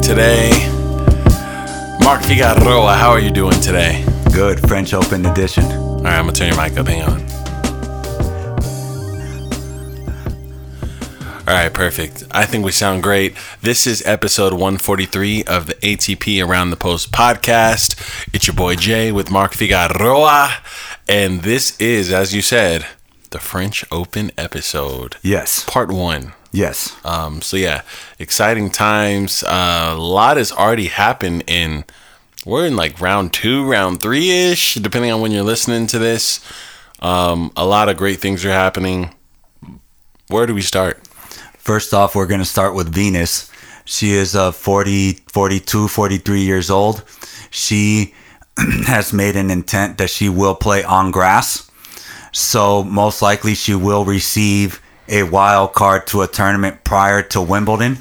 today. Mark Figueroa, how are you doing today? Good French Open edition. All right, I'm gonna turn your mic up. Hang on. All right, perfect. I think we sound great. This is episode 143 of the ATP Around the Post podcast. It's your boy Jay with Mark Figueroa, and this is, as you said, the French Open episode. Yes. Part one. Yes. Um, so yeah, exciting times. Uh, a lot has already happened in. We're in like round two, round three ish, depending on when you're listening to this. Um, a lot of great things are happening. Where do we start? First off, we're going to start with Venus. She is uh, 40, 42, 43 years old. She has made an intent that she will play on grass. So, most likely, she will receive a wild card to a tournament prior to Wimbledon.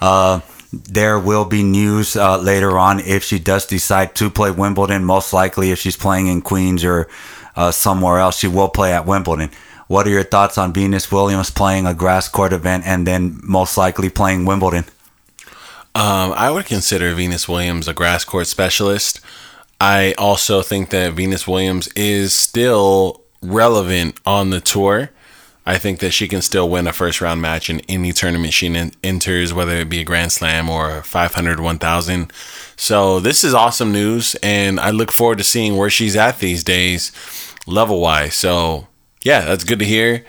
Uh, there will be news uh, later on if she does decide to play Wimbledon. Most likely, if she's playing in Queens or uh, somewhere else, she will play at Wimbledon. What are your thoughts on Venus Williams playing a grass court event and then most likely playing Wimbledon? Um, I would consider Venus Williams a grass court specialist. I also think that Venus Williams is still relevant on the tour. I think that she can still win a first round match in any tournament she enters, whether it be a Grand Slam or 500, 1000. So this is awesome news, and I look forward to seeing where she's at these days, level wise. So yeah, that's good to hear.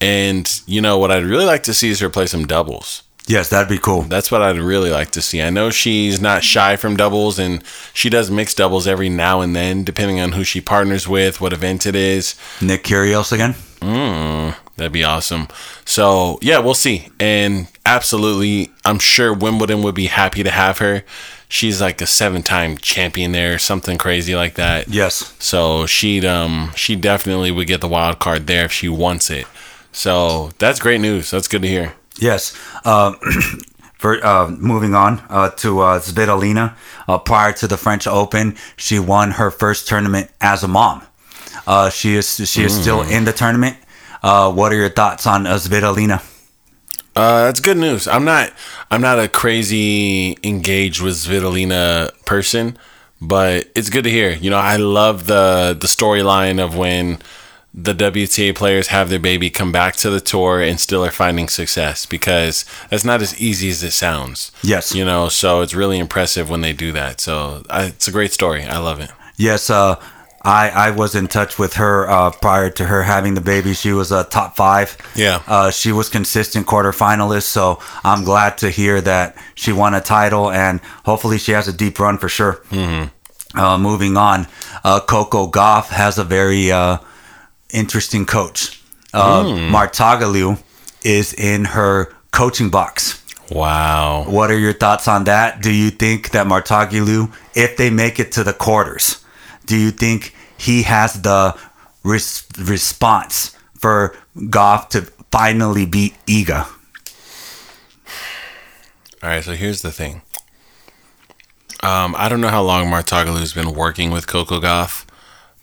And you know what I'd really like to see is her play some doubles. Yes, that'd be cool. That's what I'd really like to see. I know she's not shy from doubles and she does mixed doubles every now and then, depending on who she partners with, what event it is. Nick Kyrgios again? Mm, that'd be awesome. So, yeah, we'll see. And absolutely, I'm sure Wimbledon would be happy to have her. She's like a seven-time champion there, something crazy like that. Yes. So she'd um she definitely would get the wild card there if she wants it. So that's great news. That's good to hear. Yes. Uh, for uh, moving on uh, to uh, Svitolina, uh, prior to the French Open, she won her first tournament as a mom. Uh, she is she is mm. still in the tournament. Uh, what are your thoughts on Svitolina? Uh, that's good news. I'm not I'm not a crazy engaged with Svitolina person, but it's good to hear. You know, I love the the storyline of when the WTA players have their baby come back to the tour and still are finding success because that's not as easy as it sounds. Yes. You know, so it's really impressive when they do that. So I, it's a great story. I love it. Yes. Uh, I, I was in touch with her uh, prior to her having the baby. She was a top five. Yeah. Uh, she was consistent quarterfinalist. So I'm glad to hear that she won a title and hopefully she has a deep run for sure. Mm-hmm. Uh, moving on, uh, Coco Gauff has a very uh, interesting coach. Uh, mm. Is in her coaching box. Wow. What are your thoughts on that? Do you think that Mouratoglou, if they make it to the quarters, do you think he has the res- response for Gauff to finally beat Iga? All right, so here's the thing. Um, I don't know how long Mouratoglou's been working with Coco Gauff,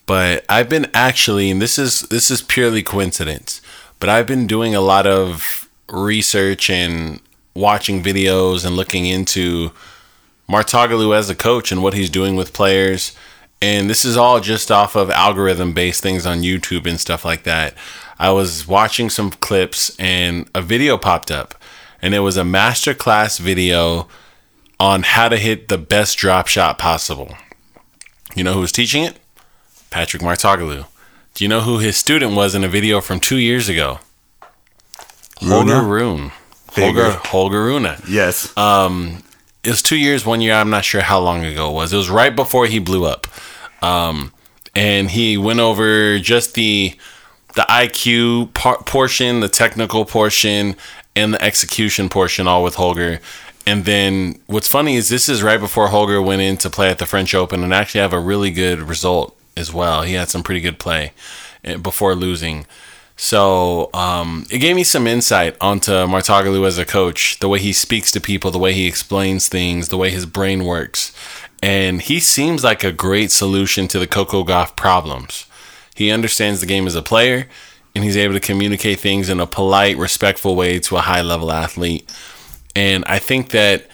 but I've been actually, and this is this is purely coincidence, but I've been doing a lot of research and watching videos and looking into Martagalu as a coach and what he's doing with players. And this is all just off of algorithm based things on YouTube and stuff like that. I was watching some clips and a video popped up, and it was a masterclass video on how to hit the best drop shot possible. You know who was teaching it? Patrick Mouratoglou. Do you know who his student was in a video from two years ago? Holger Rune. Holger, Holger Rune. Yes. Um, it was two years, one year. I'm not sure how long ago it was. It was right before he blew up. Um, and he went over just the the IQ par- portion, the technical portion, and the execution portion, all with Holger. And then what's funny is this is right before Holger went in to play at the French Open and actually have a really good result as well. He had some pretty good play eh, before losing. So um, it gave me some insight onto Mouratoglou as a coach, the way he speaks to people, the way he explains things, the way his brain works. And he seems like a great solution to the Coco Gauff problems. He understands the game as a player, and he's able to communicate things in a polite, respectful way to a high level athlete. And I think that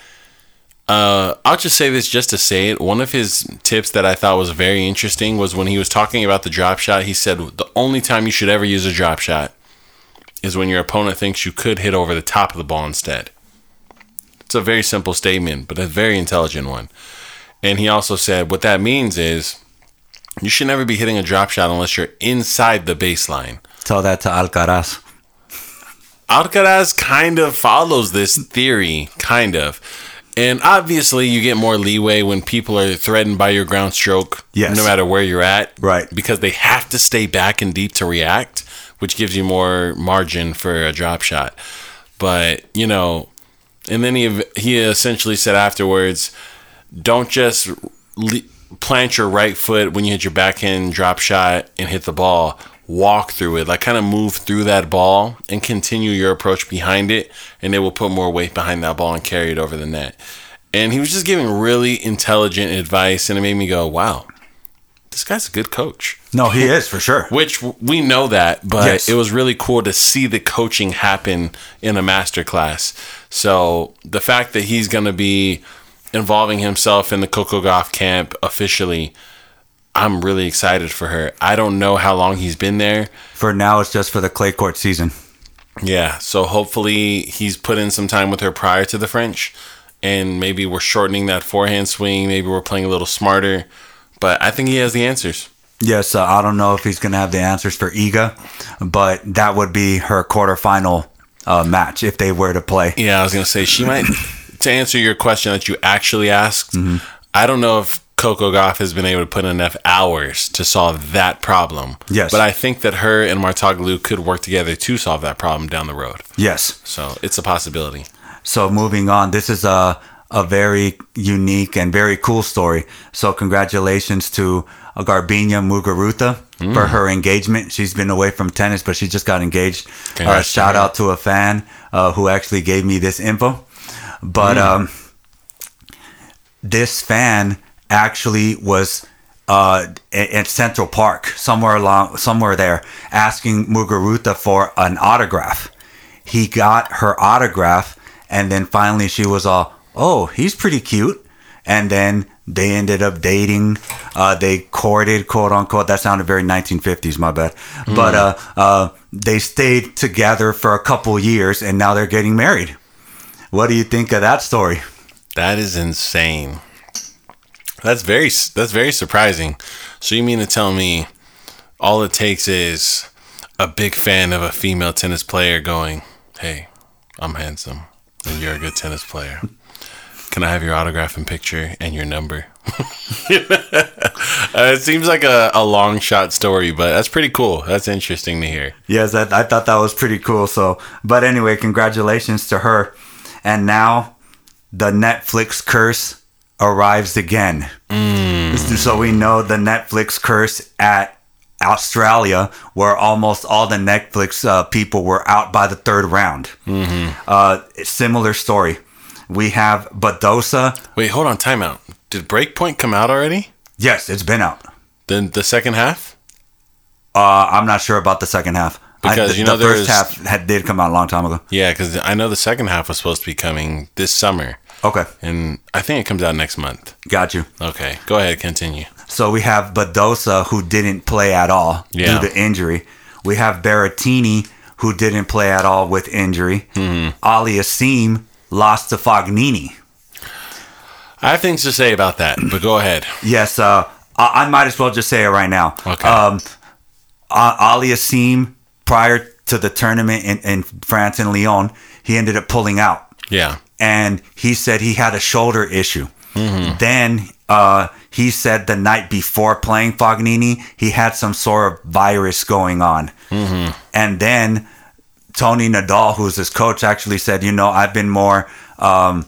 Uh, I'll just say this just to say it. One of his tips that I thought was very interesting was when he was talking about the drop shot. He said the only time you should ever use a drop shot is when your opponent thinks you could hit over the top of the ball instead. It's a very simple statement, but a very intelligent one. And he also said what that means is you should never be hitting a drop shot unless you're inside the baseline. Tell that to Alcaraz. Alcaraz kind of follows this theory, kind of. And obviously, you get more leeway when people are threatened by your ground stroke, Yes. no matter where you're at. Right. Because they have to stay back and deep to react, which gives you more margin for a drop shot. But, you know, and then he, he essentially said afterwards, don't just le- plant your right foot when you hit your backhand drop shot and hit the ball. Walk through it, like kind of move through that ball and continue your approach behind it, and it will put more weight behind that ball and carry it over the net. And he was just giving really intelligent advice, and it made me go, "Wow, this guy's a good coach." No, he is for sure. Which we know that, but Yes. it was really cool to see the coaching happen in a master class. So the fact that he's going to be involving himself in the Coco Gauff camp officially, I'm really excited for her. I don't know how long he's been there. For now, it's just for the clay court season. Yeah, so hopefully he's put in some time with her prior to the French, and maybe we're shortening that forehand swing. Maybe we're playing a little smarter, but I think he has the answers. Yes, uh, I don't know if he's going to have the answers for Iga, but that would be her quarterfinal uh, match if they were to play. Yeah, I was gonna say she might. to answer your question that you actually asked, Mm-hmm. I don't know if Coco Gauff has been able to put in enough hours to solve that problem. Yes. but I think that her and Mouratoglou could work together to solve that problem down the road. Yes. So it's a possibility. So moving on, this is a a very unique and very cool story. So congratulations to Garbiñe Muguruza for her engagement. She's been away from tennis, but she just got engaged. Uh, shout out to a fan uh, who actually gave me this info. But um, this fan actually was uh, at Central Park, somewhere along, somewhere there, asking Muguruza for an autograph. He got her autograph, and then finally she was all, "Oh, he's pretty cute," and then they ended up dating. Uh, they courted, quote unquote. That sounded very 1950s. My bad. But uh, uh, they stayed together for a couple years, and now they're getting married. What do you think of that story? That is insane. That's very that's very surprising. So you mean to tell me all it takes is a big fan of a female tennis player going, "Hey, I'm handsome and you're a good tennis player. Can I have your autograph and picture and your number?" uh, it seems like a, a long shot story, but that's pretty cool. That's interesting to hear. Yes, that, I thought that was pretty cool. So, but anyway, congratulations to her. And now the Netflix curse arrives again. So we know the Netflix curse at Australia, where almost all the Netflix uh, people were out by the third round. Uh, similar story. We have Badosa. Wait, hold on, timeout. Did Breakpoint come out already? Yes, it's been out. Then the second half? Uh, I'm not sure about the second half. Because, I, you know, the first half had, did come out a long time ago. Yeah, because I know the second half was supposed to be coming this summer, Okay, and I think it comes out next month. got you. Okay, go ahead, continue. So we have Badosa who didn't play at all Yeah. due to injury. We have Berrettini who didn't play at all with injury. Aliassime lost to Fognini. I have things to say about that, but go ahead. Yes, uh, I, I might as well just say it right now. Okay. Um, Aliassime, prior to the tournament in, in France and Lyon, he ended up pulling out. Yeah, and he said he had a shoulder issue. Then uh, he said the night before playing Fognini, he had some sort of virus going on. And then Tony Nadal, who's his coach, actually said, you know, I've been more um,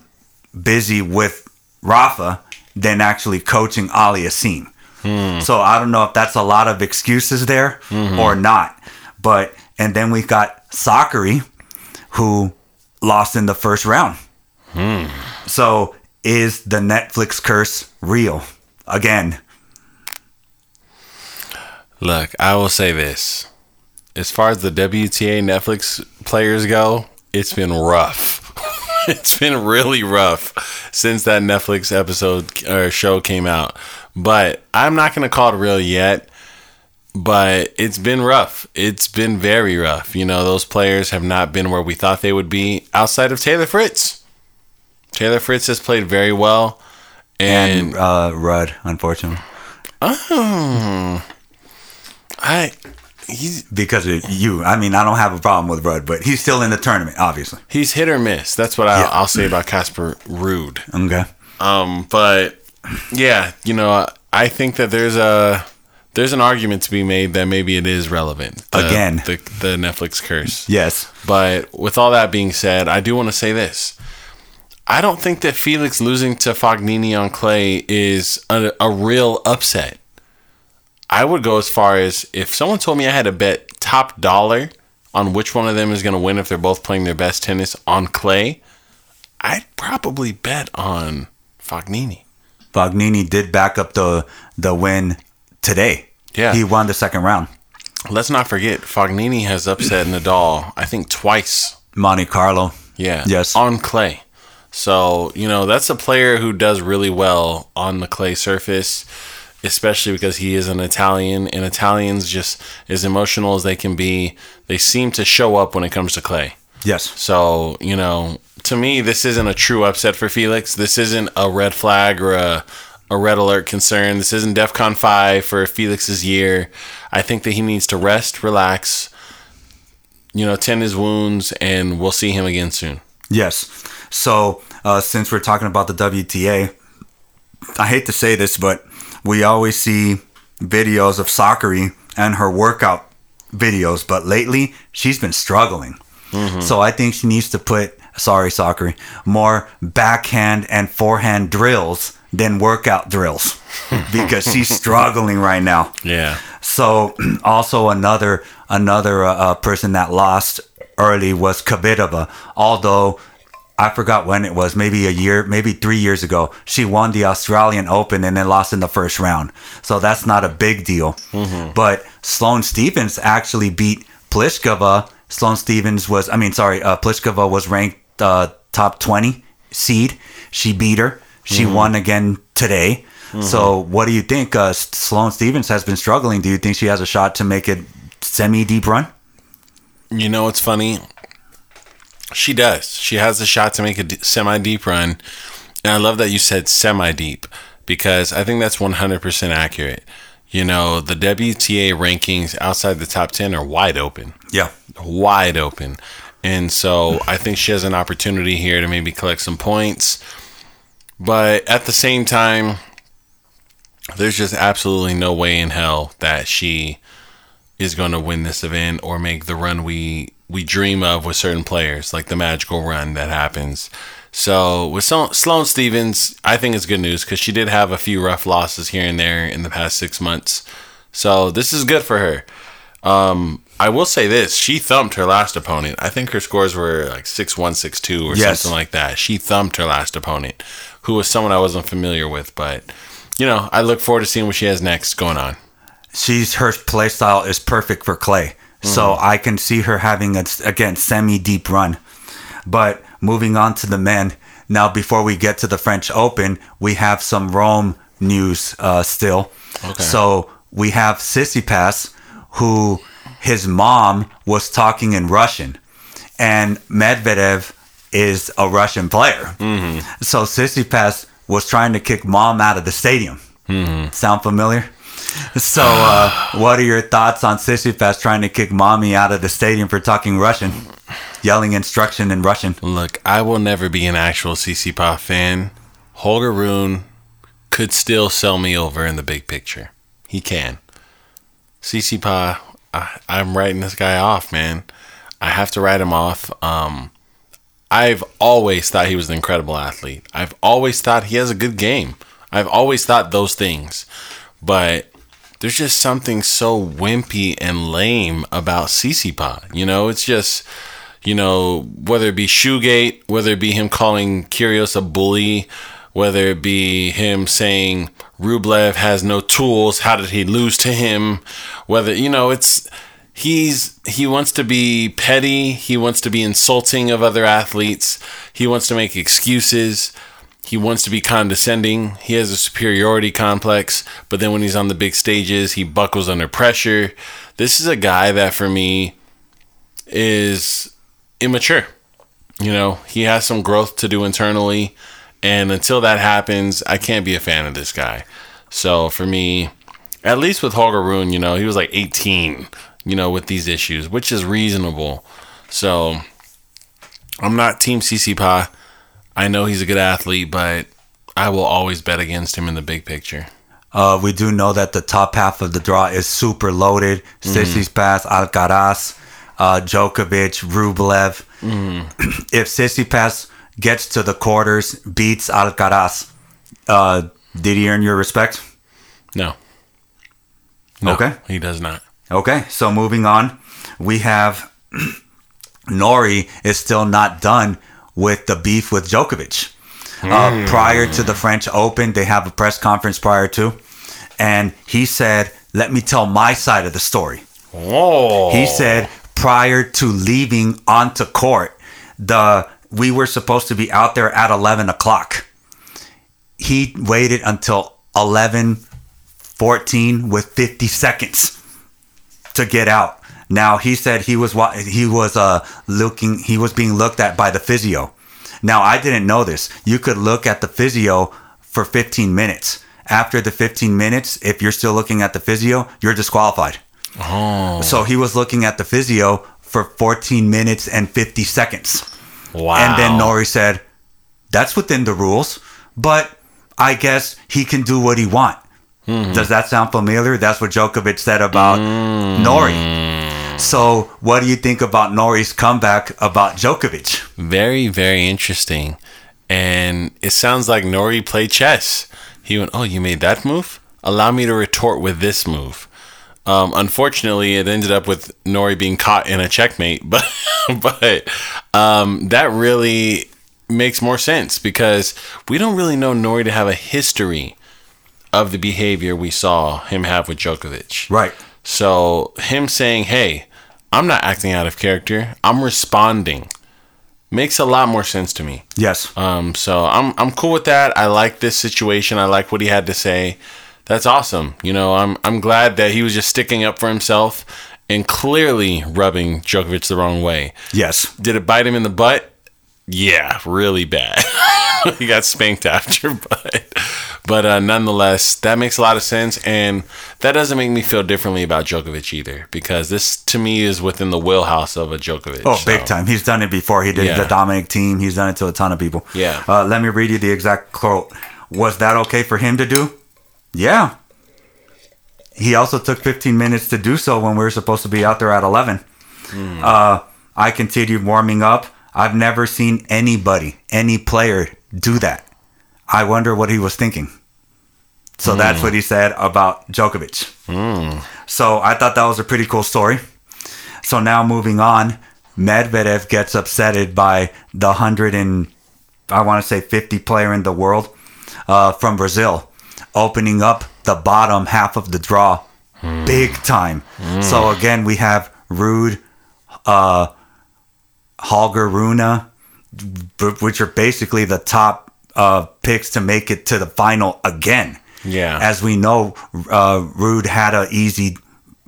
busy with Rafa than actually coaching Aliassime. So I don't know if that's a lot of excuses there or not. But and then we've got Sakkari, who lost in the first round. So is the Netflix curse real again? look, I will say this: as far as the WTA Netflix players go, it's been rough. it's been really rough since that Netflix episode or show came out. But I'm not going to call it real yet. But it's been rough. It's been very rough. You know, those players have not been where we thought they would be outside of Taylor Fritz. Taylor Fritz has played very well. And, And uh, Ruud, unfortunately, oh, I he's because of you. I mean, I don't have a problem with Ruud, but he's still in the tournament, obviously. he's hit or miss. That's what I'll, Yeah. I'll say about Casper Ruud. Okay. Um, but yeah, you know, I think that there's a there's an argument to be made that maybe it is relevant. The- Again. the the Netflix curse. Yes. But with all that being said, I do want to say this. I don't think that Felix losing to Fognini on clay is a, a real upset. I would go as far as if someone told me I had to bet top dollar on which one of them is going to win if they're both playing their best tennis on clay, I'd probably bet on Fognini. Fognini did back up the the win today. Yeah. He won the second round. Let's not forget, Fognini has upset Nadal, I think twice. Monte Carlo. Yeah. Yes. On clay. So, you know, that's a player who does really well on the clay surface, especially because he is an Italian, and Italians just as emotional as they can be, they seem to show up when it comes to clay. Yes. So, you know, to me, this isn't a true upset for Felix. This isn't a red flag or a, a red alert concern. This isn't DEFCON 5 for Felix's year. I think that he needs to rest, relax, you know, tend his wounds, and we'll see him again soon. Yes. So, uh, since we're talking about the WTA, I hate to say this, but we always see videos of Sakkari and her workout videos, but lately she's been struggling. So I think she needs to put, sorry, Sakkari, more backhand and forehand drills than workout drills because she's struggling right now. Yeah. So also another another uh, uh, person that lost early was Kvitova. Although I forgot when it was, maybe a year, maybe three years ago, she won the Australian Open and then lost in the first round. So that's not a big deal. But Sloane Stevens actually beat Pliskova. Sloane Stevens was, I mean, sorry, uh, Pliskova was ranked uh, top 20 seed. She beat her. She won again today. So, what do you think? Uh, Sloane Stevens has been struggling. Do you think she has a shot to make it semi deep run? You know what's funny? She does. She has a shot to make a semi deep run. And I love that you said semi deep because I think that's 100% accurate. You know, the WTA rankings outside the top 10 are wide open. Yeah. Wide open. And so I think she has an opportunity here to maybe collect some points. But at the same time, there's just absolutely no way in hell that she is going to win this event or make the run we we dream of with certain players, like the magical run that happens. So with Sloan Sloane Stevens, I think it's good news because she did have a few rough losses here and there in the past six months. So this is good for her. Um, I will say this: she thumped her last opponent. I think her scores were like six one, six two, or Yes. something like that. She thumped her last opponent, who was someone I wasn't familiar with. But you know, I look forward to seeing what she has next going on. She's her play style is perfect for clay. So mm-hmm. I can see her having a again semi deep run. But moving on to the men now, before we get to the French Open, we have some Rome news uh, still. Okay. So we have Sissy Tsitsipas, who his mom was talking in Russian, and Medvedev is a Russian player. Mm-hmm. So Sissy Tsitsipas was trying to kick mom out of the stadium. Mm-hmm. Sound familiar? So, uh, what are your thoughts on Tsitsipas trying to kick mommy out of the stadium for talking Russian, yelling instruction in Russian? Look, I will never be an actual Tsitsipas fan. Holger Rune could still sell me over in the big picture. He can. CC Pa, I, I'm writing this guy off, man. I have to write him off. Um, I've always thought he was an incredible athlete. I've always thought he has a good game. I've always thought those things. But there's just something so wimpy and lame about Tsitsipas. You know, it's just, you know, whether it be Shoegate, whether it be him calling Kyrgios a bully, whether it be him saying Rublev has no tools, how did he lose to him? Whether, you know, it's he's he wants to be petty, he wants to be insulting of other athletes, he wants to make excuses. He wants to be condescending. He has a superiority complex, but then when he's on the big stages, he buckles under pressure. This is a guy that for me is immature. You know, he has some growth to do internally, and until that happens, I can't be a fan of this guy. So for me, at least with Holger Rune, you know, he was like 18, you know, with these issues, which is reasonable. So I'm not Team Tsitsipas. I know he's a good athlete, but I will always bet against him in the big picture. Uh, we do know that the top half of the draw is super loaded. mm Pass, Alcaraz, uh, Djokovic, Rublev. Mm-hmm. if Tsitsipas gets to the quarters, beats Alcaraz, uh, did he earn your respect? No. no. Okay. He does not. Okay, so moving on, we have Norrie is still not done with the beef with Djokovic. Uh, prior to the French Open, they have a press conference prior to, and he said, "Let me tell my side of the story." Oh. He said prior to leaving onto court, the we were supposed to be out there at eleven o'clock. He waited until eleven fourteen with fifty seconds to get out. Now he said he was he was uh looking he was being looked at by the physio. Now I didn't know this. You could look at the physio for 15 minutes. After the 15 minutes, if you're still looking at the physio, you're disqualified. Oh. So he was looking at the physio for 14 minutes and 50 seconds. Wow. And then Norrie said, "That's within the rules, but I guess he can do what he want." Does that sound familiar? That's what Djokovic said about Norrie. So, what do you think about Norrie's comeback about Djokovic? Very, very interesting. And it sounds like Norrie played chess. He went, Oh, you made that move? Allow me to retort with this move. Um, unfortunately, it ended up with Norrie being caught in a checkmate, but but um, that really makes more sense because we don't really know Norrie to have a history of the behavior we saw him have with Djokovic. Right. So him saying, "Hey, I'm not acting out of character. I'm responding," makes a lot more sense to me. Yes. Um, so I'm I'm cool with that. I like this situation. I like what he had to say. That's awesome. You know, I'm I'm glad that he was just sticking up for himself and clearly rubbing Djokovic the wrong way. Yes. Did it bite him in the butt? Yeah, really bad. he got spanked after, but but uh, nonetheless, that makes a lot of sense, and that doesn't make me feel differently about Djokovic either, because this to me is within the wheelhouse of a Djokovic. Oh, so- big time. He's done it before. He did Yeah. the Dominic Thiem. He's done it to a ton of people. Yeah. Uh, let me read you the exact quote. Was that okay for him to do? Yeah. He also took 15 minutes to do so when we were supposed to be out there at 11. Uh, I continued warming up. I've never seen anybody, any player, do that. I wonder what he was thinking. So that's what he said about Djokovic. So I thought that was a pretty cool story. So now moving on, Medvedev gets upsetted by the hundred and I want to say fifty player in the world uh, from Brazil, opening up the bottom half of the draw, big time. So again, we have Ruud, uh, Holger Rune, b- which are basically the top uh, picks to make it to the final again. Yeah. As we know, uh, Ruud had an easy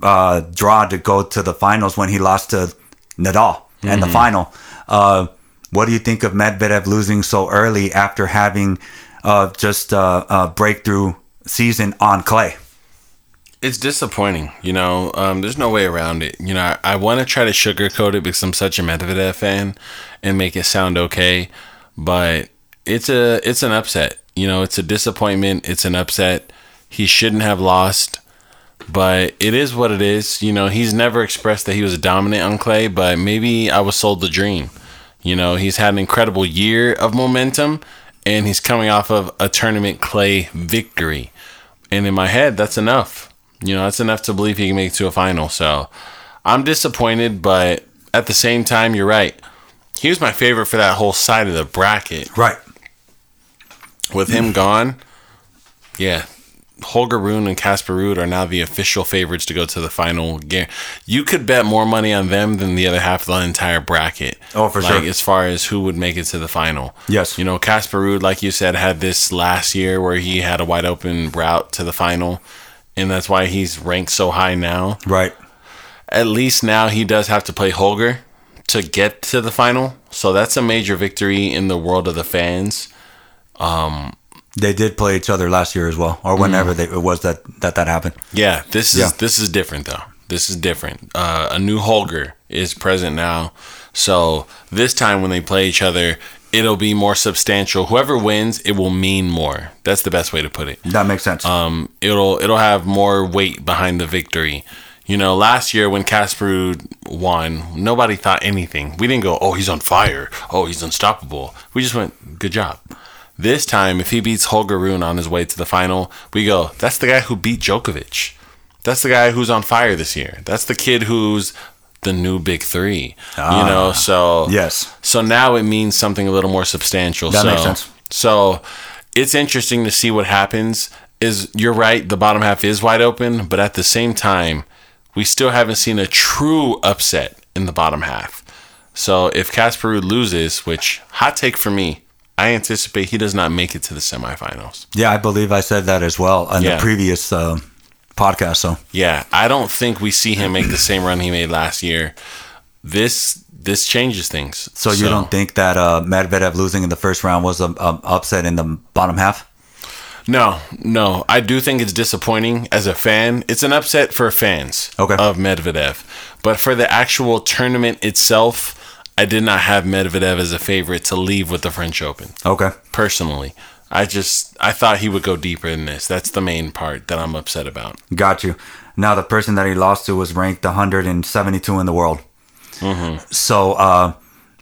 uh, draw to go to the finals when he lost to Nadal in the final. Uh, what do you think of Medvedev losing so early after having uh, just uh, a breakthrough season on clay? It's disappointing, you know. Um, there's no way around it. You know, I, I want to try to sugarcoat it because I'm such a Medvedev fan and make it sound okay, but it's a it's an upset. You know, it's a disappointment. It's an upset. He shouldn't have lost, but it is what it is. You know, he's never expressed that he was dominant on clay, but maybe I was sold the dream. You know, he's had an incredible year of momentum, and he's coming off of a tournament clay victory. And in my head, that's enough. You know, that's enough to believe he can make it to a final. So I'm disappointed, but at the same time, you're right. He was my favorite for that whole side of the bracket. Right. With him gone, yeah, Holger Rune and Casper Ruud are now the official favorites to go to the final. game. You could bet more money on them than the other half of the entire bracket. Oh, for like, sure. As far as who would make it to the final. Yes. You know, Casper Ruud, like you said, had this last year where he had a wide open route to the final, and that's why he's ranked so high now. Right. At least now he does have to play Holger to get to the final, so that's a major victory in the world of the fans. They did play each other last year as well, or whenever they, it was that, that that happened. Yeah, this is Yeah. this is different though. This is different. Uh, a new Holger is present now, so this time when they play each other, it'll be more substantial. Whoever wins, it will mean more. That's the best way to put it. That makes sense. Um, it'll it'll have more weight behind the victory. You know, last year when Casper won, nobody thought anything. We didn't go, "Oh, he's on fire. Oh, he's unstoppable." We just went, "Good job." This time, if he beats Holger Rune on his way to the final, we go, "That's the guy who beat Djokovic. That's the guy who's on fire this year. That's the kid who's the new big three. you know, ah, so yes. so now it means something a little more substantial. That so, makes sense. So it's interesting to see what happens. Is you're right, the bottom half is wide open, but at the same time, we still haven't seen a true upset in the bottom half. So if Casper loses, which hot take for me, I anticipate he does not make it to the semifinals. Yeah, I believe I said that as well on Yeah. the previous uh, podcast. So Yeah, I don't think we see him make the same run he made last year. This this changes things. So you don't think that uh, Medvedev losing in the first round was a, a upset in the bottom half? No, no. I do think it's disappointing as a fan. It's an upset for fans Okay. of Medvedev. But for the actual tournament itself, I did not have Medvedev as a favorite to leave with the French Open. Okay. Personally, I just I thought he would go deeper in this. That's the main part that I'm upset about. Got you. Now the person that he lost to was ranked 172 in the world. So, uh,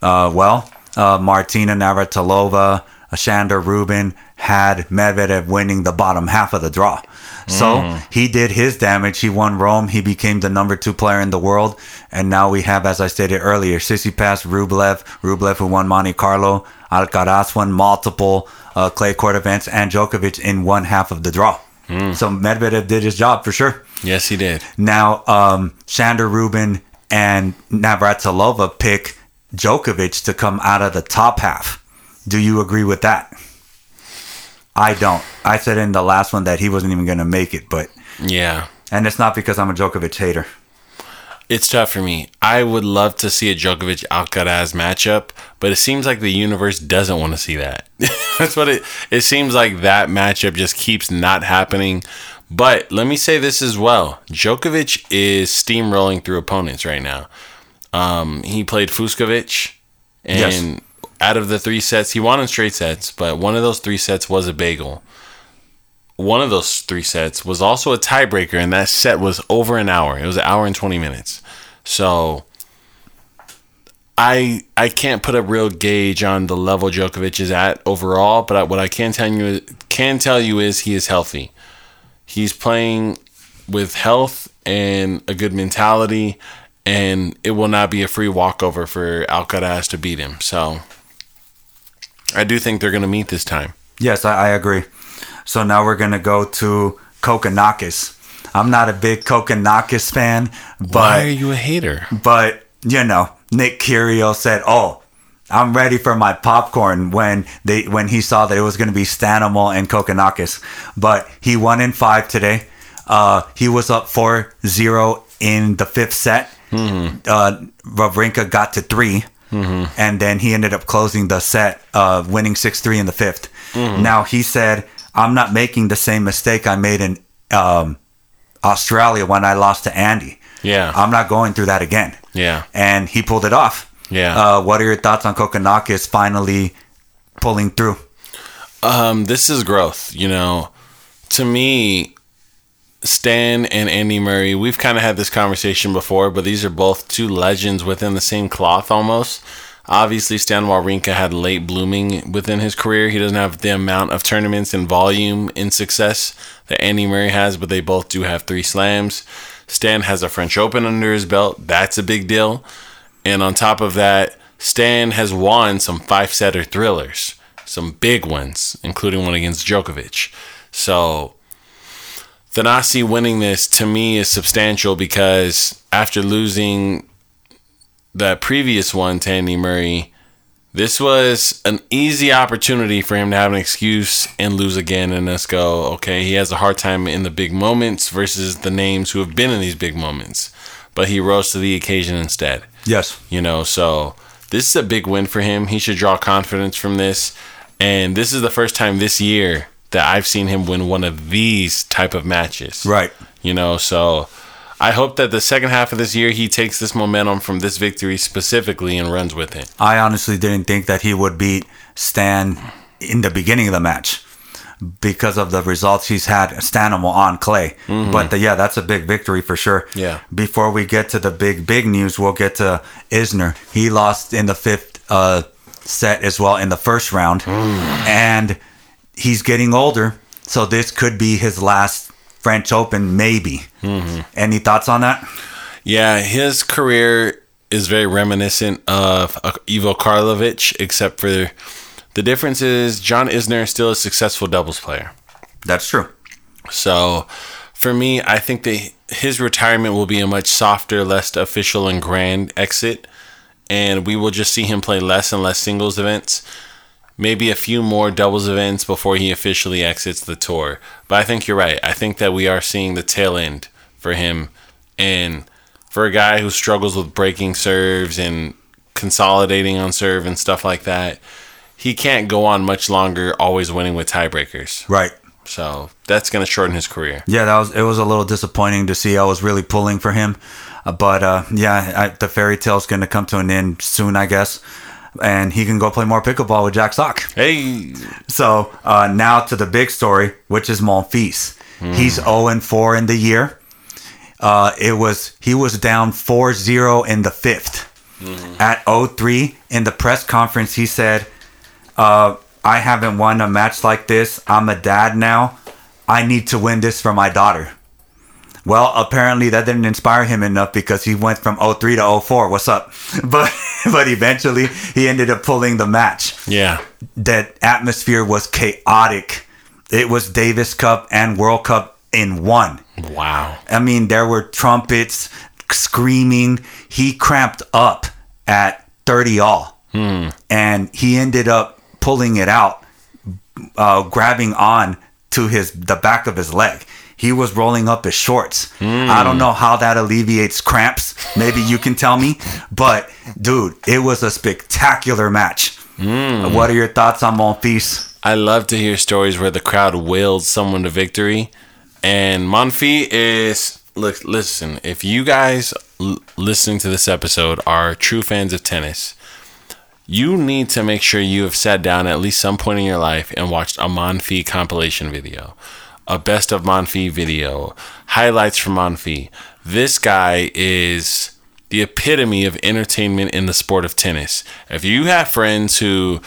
uh, well, uh, Martina Navratilova, Chanda Rubin had Medvedev winning the bottom half of the draw. So he did his damage. He won Rome. He became the number two player in the world. And now we have, as I stated earlier, Tsitsipas, Rublev, Rublev who won Monte Carlo, Alcaraz won multiple uh, clay court events, and Djokovic in one half of the draw. So Medvedev did his job for sure. Yes, he did. Now, um, Chanda Rubin and Navratilova pick Djokovic to come out of the top half. Do you agree with that? I don't. I said in the last one that he wasn't even going to make it, but Yeah. and it's not because I'm a Djokovic hater. It's tough for me. I would love to see a Djokovic Alcaraz matchup, but it seems like the universe doesn't want to see that. That's what it it seems like that matchup just keeps not happening. But let me say this as well. Djokovic is steamrolling through opponents right now. Um, he played Fucsovics and Yes. Out of the three sets, he won in straight sets, but one of those three sets was a bagel one of those three sets was also a tiebreaker, and that set was over an hour. It was an hour and twenty minutes. So I I can't put a real gauge on the level Djokovic is at overall, but what I can tell you can tell you is he is healthy. He's playing with health and a good mentality, and it will not be a free walkover for Alcaraz to beat him. So I do think they're going to meet this time. Yes, I, I agree. So now we're gonna go to Kokkinakis. I'm not a big Kokkinakis fan, but Why are you a hater? But you know, Nick Kyrgios said, "Oh, I'm ready for my popcorn." When they when he saw that it was going to be Stanimal and Kokkinakis, but he won in five today. Uh, he was up 4-0 in the fifth set. Uh, Wawrinka got to 3 and then he ended up closing the set, of winning six three in the 5th Now he said, "I'm not making the same mistake I made in um, Australia when I lost to Andy." Yeah. I'm not going through that again. Yeah. And he pulled it off. Yeah. Uh, what are your thoughts on Kokkinakis finally pulling through? Um, this is growth. You know, to me, Stan and Andy Murray, we've kind of had this conversation before, but these are both two legends within the same cloth almost. Obviously, Stan Wawrinka had late blooming within his career. He doesn't have the amount of tournaments and volume in success that Andy Murray has, but they both do have three slams. Stan has a French Open under his belt. That's a big deal. And on top of that, Stan has won some five setter thrillers, some big ones, including one against Djokovic. So Thanasi winning this to me is substantial because after losing that previous one to Andy Murray, this was an easy opportunity for him to have an excuse and lose again and let's go, okay, he has a hard time in the big moments versus the names who have been in these big moments. But he rose to the occasion instead. Yes. You know, so this is a big win for him. He should draw confidence from this. And this is the first time this year that I've seen him win one of these type of matches. Right. You know, so I hope that the second half of this year he takes this momentum from this victory specifically and runs with it. I honestly didn't think that he would beat Stan in the beginning of the match because of the results he's had Stanimal on clay. Mm-hmm. But the, yeah, that's a big victory for sure. Yeah. Before we get to the big big news, we'll get to Isner. He lost in the fifth uh, set as well in the first round, mm. and he's getting older, so this could be his last French Open, maybe. Any thoughts on that? Yeah, his career is very reminiscent of uh, Ivo Karlovic, except for the difference is John Isner is still a successful doubles player. That's true. So for me, I think that his retirement will be a much softer, less official and grand exit. And we will just see him play less and less singles events. Maybe a few more doubles events before he officially exits the tour. But I think you're right. I think that we are seeing the tail end for him. And for a guy who struggles with breaking serves and consolidating on serve and stuff like that, he can't go on much longer always winning with tiebreakers. Right. So that's going to shorten his career. Yeah, that was it. Was a little disappointing to see. I was really pulling for him, uh, but uh, yeah, I, the fairy tale's going to come to an end soon, I guess, and he can go play more pickleball with Jack Sock. Hey, So uh, now to the big story, which is Monfils. He's 0 and 4 in the year. Uh, it was he was down 4-0 in the 5th At 0-3 in the press conference, he said, uh, "I haven't won a match like this. I'm a dad now. I need to win this for my daughter." Well, apparently that didn't inspire him enough because he went from 03 to 04. What's up? But but eventually he ended up pulling the match yeah, that atmosphere was chaotic. It was Davis Cup and World Cup in one. wow, I mean, there were trumpets screaming. He cramped up at 30 all. And he ended up pulling it out, uh, grabbing on to his the back of his leg. He was rolling up his shorts. I don't know how that alleviates cramps. Maybe you can tell me. But dude, it was a spectacular match. What are your thoughts on Monfils? I love to hear stories where the crowd willed someone to victory. And Monfils is look. Listen, if you guys l- listening to this episode are true fans of tennis, you need to make sure you have sat down at least some point in your life and watched a Monfils compilation video, a best of Monfils video, highlights from Monfils. This guy is the epitome of entertainment in the sport of tennis. If you have friends who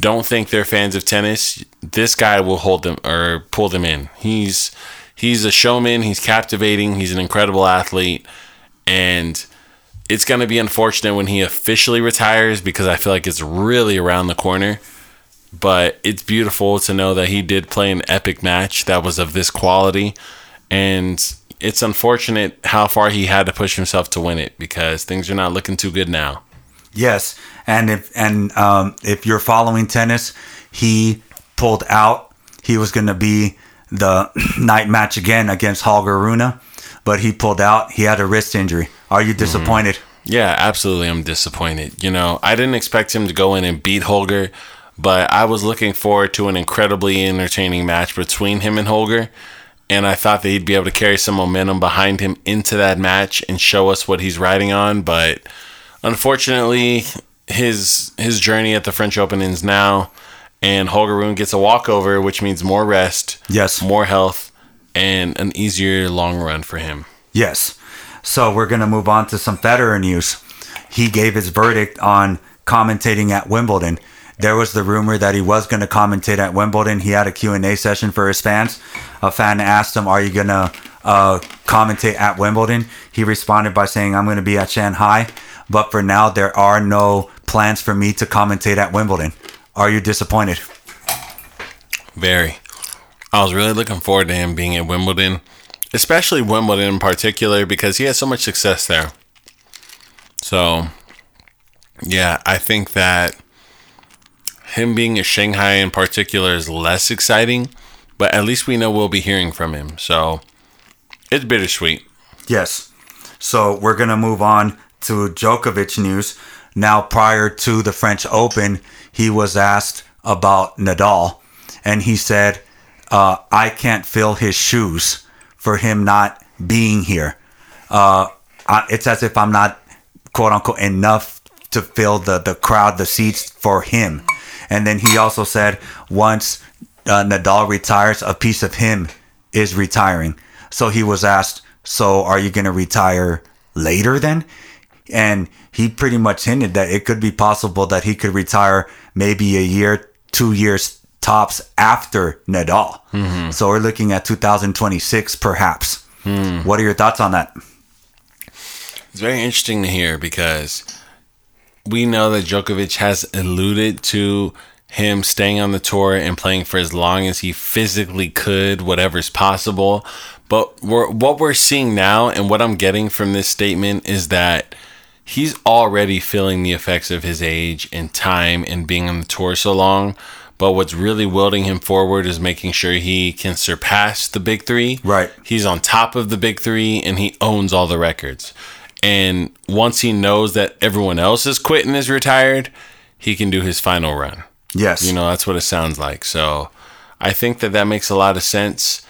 don't think they're fans of tennis, this guy will hold them or pull them in. He's he's a showman, he's captivating, he's an incredible athlete and it's going to be unfortunate when he officially retires because I feel like it's really around the corner. But it's beautiful to know that he did play an epic match that was of this quality. And it's unfortunate how far he had to push himself to win it because things are not looking too good now. Yes, and if and um, if you're following tennis, he pulled out. He was going to be the night match again against Holger Rune, but he pulled out. He had a wrist injury. Are you disappointed? Yeah, absolutely. I'm disappointed. You know, I didn't expect him to go in and beat Holger, but I was looking forward to an incredibly entertaining match between him and Holger. And I thought that he'd be able to carry some momentum behind him into that match and show us what he's riding on. But unfortunately, his his journey at the French Open ends now, and Holger Rune gets a walkover, which means more rest, Yes. more health, and an easier long run for him. Yes. So we're going to move on to some Federer news. He gave his verdict on commentating at Wimbledon. There was the rumor that he was going to commentate at Wimbledon. He had a Q&A session for his fans. A fan asked him, "Are you going to uh, commentate at Wimbledon?" He responded by saying, "I'm going to be at Shanghai, but for now there are no plans for me to commentate at Wimbledon." Are you disappointed? Very. I was really looking forward to him being at Wimbledon. especially Wimbledon in particular, because he has so much success there. So, yeah, I think that him being a Shanghai in particular is less exciting, but at least we know we'll be hearing from him. So, it's bittersweet. Yes. So we're gonna move on to Djokovic news. Now, prior to the French Open, he was asked about Nadal, and he said, uh, "I can't fill his shoes for him not being here. Uh, I, it's as if I'm not quote unquote enough to fill the the crowd, the seats for him." And then he also said, "Once uh, Nadal retires, a piece of him is retiring." So he was asked, "So are you going to retire later then?" And he pretty much hinted that it could be possible that he could retire maybe a year, two years tops after Nadal. So we're looking at 2026 perhaps. What are your thoughts on that? It's very interesting to hear because we know that Djokovic has alluded to him staying on the tour and playing for as long as he physically could, whatever's possible. But we're, what we're seeing now and what I'm getting from this statement is that he's already feeling the effects of his age and time and being on the tour so long. But what's really wielding him forward is making sure he can surpass the big three. Right. He's on top of the big three and he owns all the records. And once he knows that everyone else is quitting is retired, he can do his final run. Yes. You know, that's what it sounds like. So I think that that makes a lot of sense.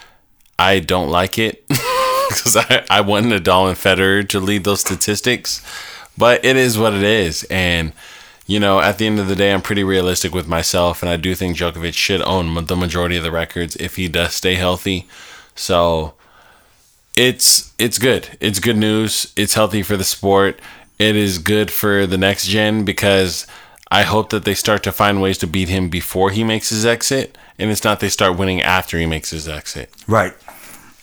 I don't like it because I, I want Nadal and Federer to lead those statistics, but it is what it is. And, you know, at the end of the day, I'm pretty realistic with myself, and I do think Djokovic should own the majority of the records if he does stay healthy. So it's it's good. It's good news. It's healthy for the sport. It is good for the next gen because I hope that they start to find ways to beat him before he makes his exit, and it's not they start winning after he makes his exit. Right.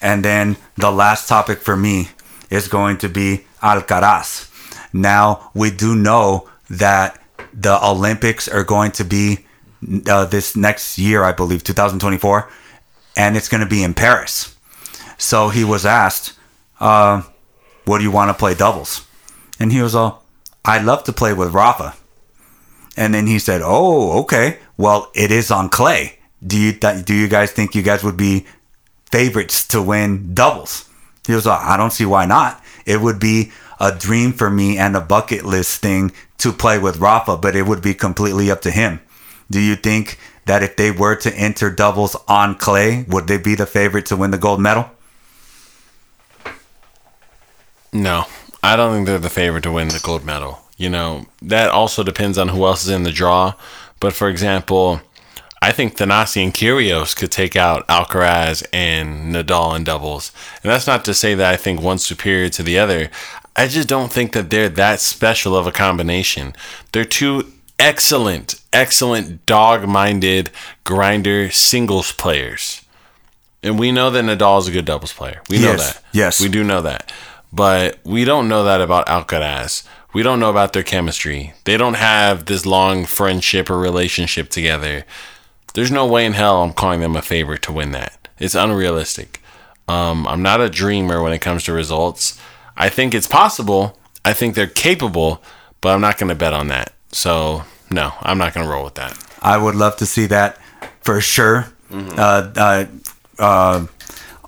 And then the last topic for me is going to be Alcaraz. Now, we do know that the Olympics are going to be uh, this next year, I believe, 2024, and it's going to be in Paris. So he was asked, uh, What do you want to play doubles? And he was all, I'd love to play with Rafa. And then he said, "Oh, okay. Well, it is on clay. Do you th- do you guys think you guys would be favorites to win doubles?" He was like, "I don't see why not. It would be a dream for me and a bucket list thing to play with Rafa, but it would be completely up to him. Do you think that if they were to enter doubles on clay, would they be the favorite to win the gold medal?" No, I don't think they're the favorite to win the gold medal. You know, that also depends on who else is in the draw. But for example, I think Thanasi and Kyrgios could take out Alcaraz and Nadal in doubles. And that's not to say that I think one's superior to the other. I just don't think that they're that special of a combination. They're two excellent, excellent dog-minded grinder singles players. And we know that Nadal is a good doubles player. We know Yes, that. yes. We do know that. But we don't know that about Alcaraz. We don't know about their chemistry. They don't have this long friendship or relationship together. There's no way in hell I'm calling them a favorite to win that. It's unrealistic. Um, I'm not a dreamer when it comes to results. I think it's possible. I think they're capable, but I'm not going to bet on that. So, no, I'm not going to roll with that. I would love to see that for sure. Uh, uh, uh,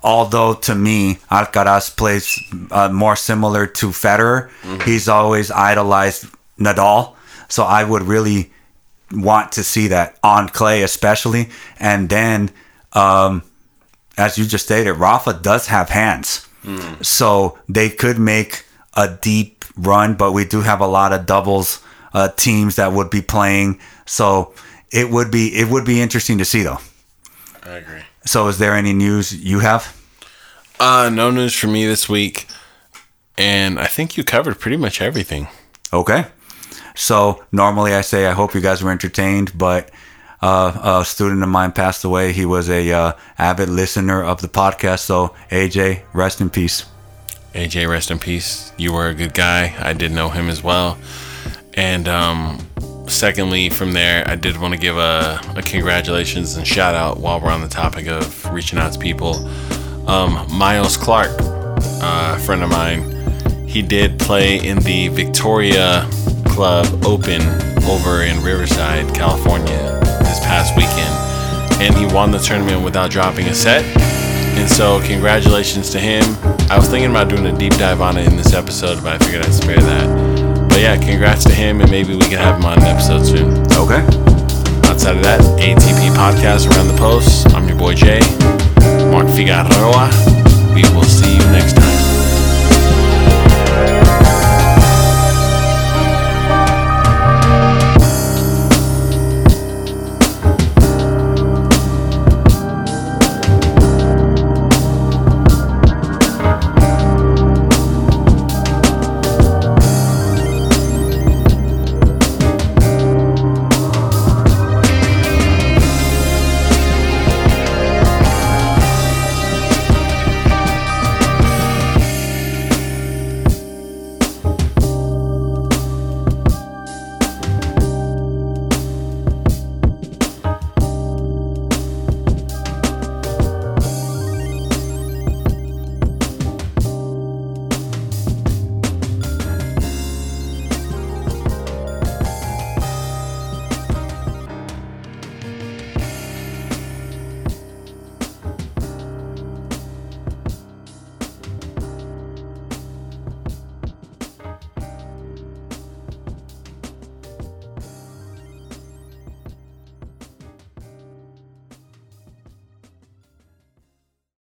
although to me, Alcaraz plays uh, more similar to Federer. He's always idolized Nadal, so I would really want to see that on clay, especially. And then, um, as you just stated, Rafa does have hands, so they could make a deep run. But we do have a lot of doubles uh, teams that would be playing, so it would be it would be interesting to see though. I agree. So, is there any news you have? Uh, no news for me this week. And I think you covered pretty much everything. Okay. So normally I say I hope you guys were entertained, but uh, a student of mine passed away. He was a uh, avid listener of the podcast. So AJ, rest in peace. AJ, rest in peace. You were a good guy. I did know him as well. And um, secondly, from there, I did want to give a, a congratulations and shout out while we're on the topic of reaching out to people. Um, Miles Clark, uh, a friend of mine, he did play in the Victoria Club Open over in Riverside, California this past weekend. And he won the tournament without dropping a set. And so, congratulations to him. I was thinking about doing a deep dive on it in this episode, but I figured I'd spare that. But yeah, congrats to him, and maybe we can have him on an episode soon. Okay. Outside of that, ATP podcast around the post. I'm your boy Jay, Mark Figueroa. We will see you next